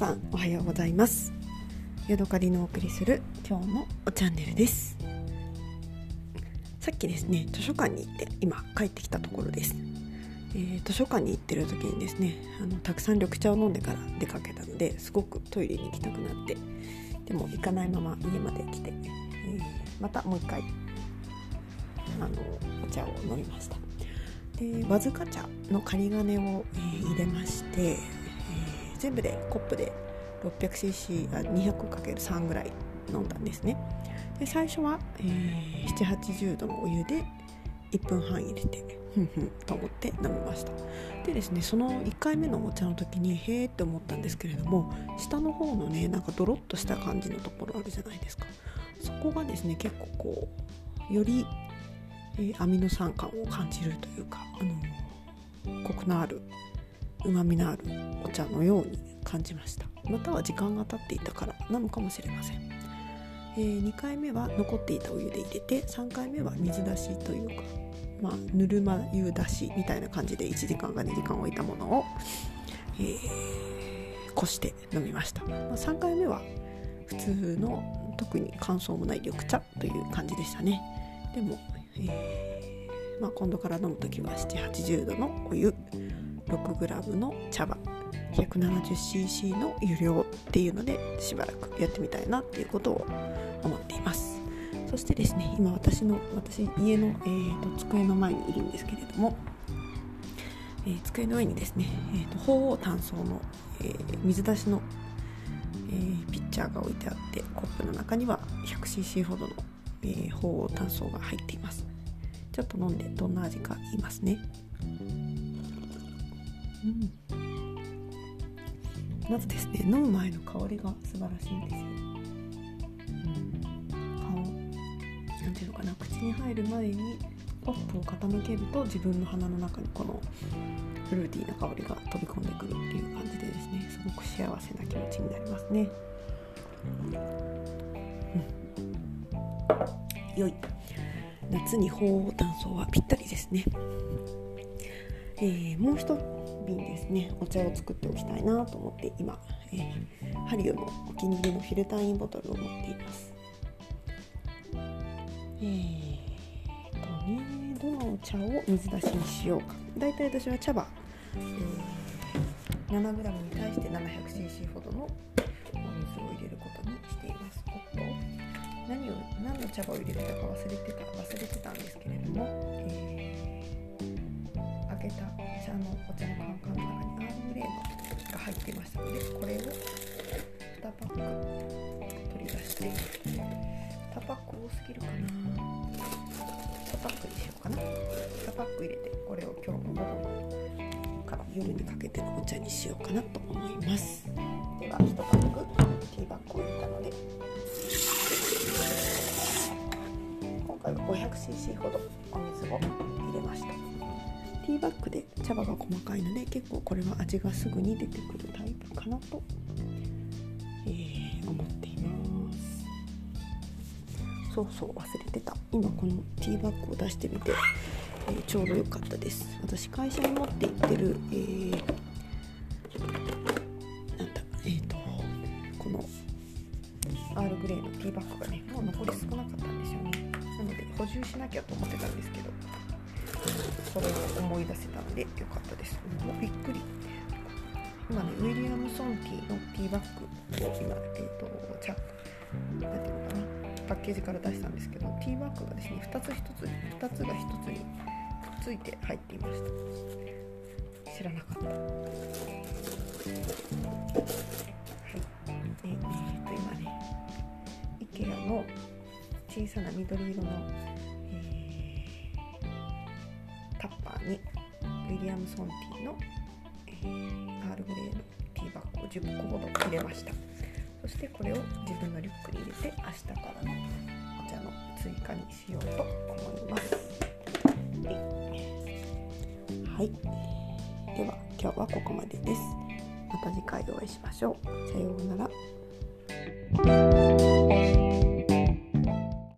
さんおはようございます。ヤドカリのお送りする今日のチャンネルです。さっきですね図書館に行って今帰ってきたところです、えー、図書館に行ってる時にですねあのたくさん緑茶を飲んでから出かけたのですごくトイレに行きたくなってでも行かないまま家まで来て、えー、またもう一回あのお茶を飲みました。でわずか茶の仮金を、えー、入れまして、全部でコップで 600cc200×3 ぐらい飲んだんですね。で最初は、えー、780度のお湯で1分半入れてふんふんと思って飲みました。でですねその1回目のお茶の時にへえって思ったんですけれども下の方のねなんかドロッとした感じのところあるじゃないですか。そこがですね結構こうよりえー、アミノ酸感を感じるというか、あのコクのあるうまみのあるお茶のように感じました。または時間が経っていたからなのかもしれません、えー、2回目は残っていたお湯で入れて3回目は水出しというかまあ、ぬるま湯出しみたいな感じで1時間か2時間置いたものを、えー、こして飲みました、まあ、3回目は普通の特に乾燥もない緑茶という感じでしたね。でもえー、まあ、今度から飲む時は780度のお湯。6g の茶葉 170cc の湯量っていうのでしばらくやってみたいなっていうことを思っています。そしてですね今私の私家の、えーと、机の前にいるんですけれども、えー、机の上にですね、えーと、鳳凰炭素の、えー、水出しの、えー、ピッチャーが置いてあってコップの中には 100cc ほどのえ、鳳凰炭素が入っています。ちょっと飲んでどんな味か言いますね。うん。まずですね飲む前の香りが素晴らしいんですよ、うん、顔。なんていうのかな。口に入る前にポップを傾けると自分の鼻の中にこのフルーティーな香りが飛び込んでくるっていう感じでですね。すごく幸せな気持ちになりますね。良い。夏に鳳凰炭素はぴったりですね、えー、もう一瓶ですね。お茶を作っておきたいなと思って今、えー、ハリオのお気に入りのフィルターインボトルを持っています。えーとねどのお茶を水出しにしようか。だいたい私は茶葉、えー、7g に対して 700cc ほどのお水を入れることにしています。ここ何を何の茶葉を入れてたか忘れてた忘れてたんですけれども、えー、開けた茶のお茶のカンカンの中にアールグレーのが入っていましたのでこれを2パック取り出して2パック多すぎるかな。2パックにしようかな。2パック入れてこれを今日の午後から夜にかけてのお茶にしようかなと思います。では1パックティーバッグを入れたので今回は 500cc ほどお水を入れました。ティーバッグで茶葉が細かいので結構これは味がすぐに出てくるタイプかなと、えー、思っています。そうそう忘れてた。今このティーバッグを出してみて、えー、ちょうど良かったです。私会社に持って行ってる、えー、なんだえっ、ー、とこのアールグレーのティーバッグがねもう残り少なかったんですよね。なので補充しなきゃと思ってたんですけど。それを思い出せたのでよかったです。もうびっくり。今ねウィリアムソンティーのティーバッグを今、えーと、茶なんていうのかな。パッケージから出したんですけどティーバッグがですね2つ1つに2つが1つについて入っていました。知らなかった。はい。えー、と今ね IKEA の小さな緑色の、タッパーにウィリアムソンティーの、えー、アールグレーのティーバッグを10個ほど入れました。そしてこれを自分のリュックに入れて明日からのお茶の追加にしようと思います。はい。では今日はここまでです。また次回お会いしましょう。さようなら。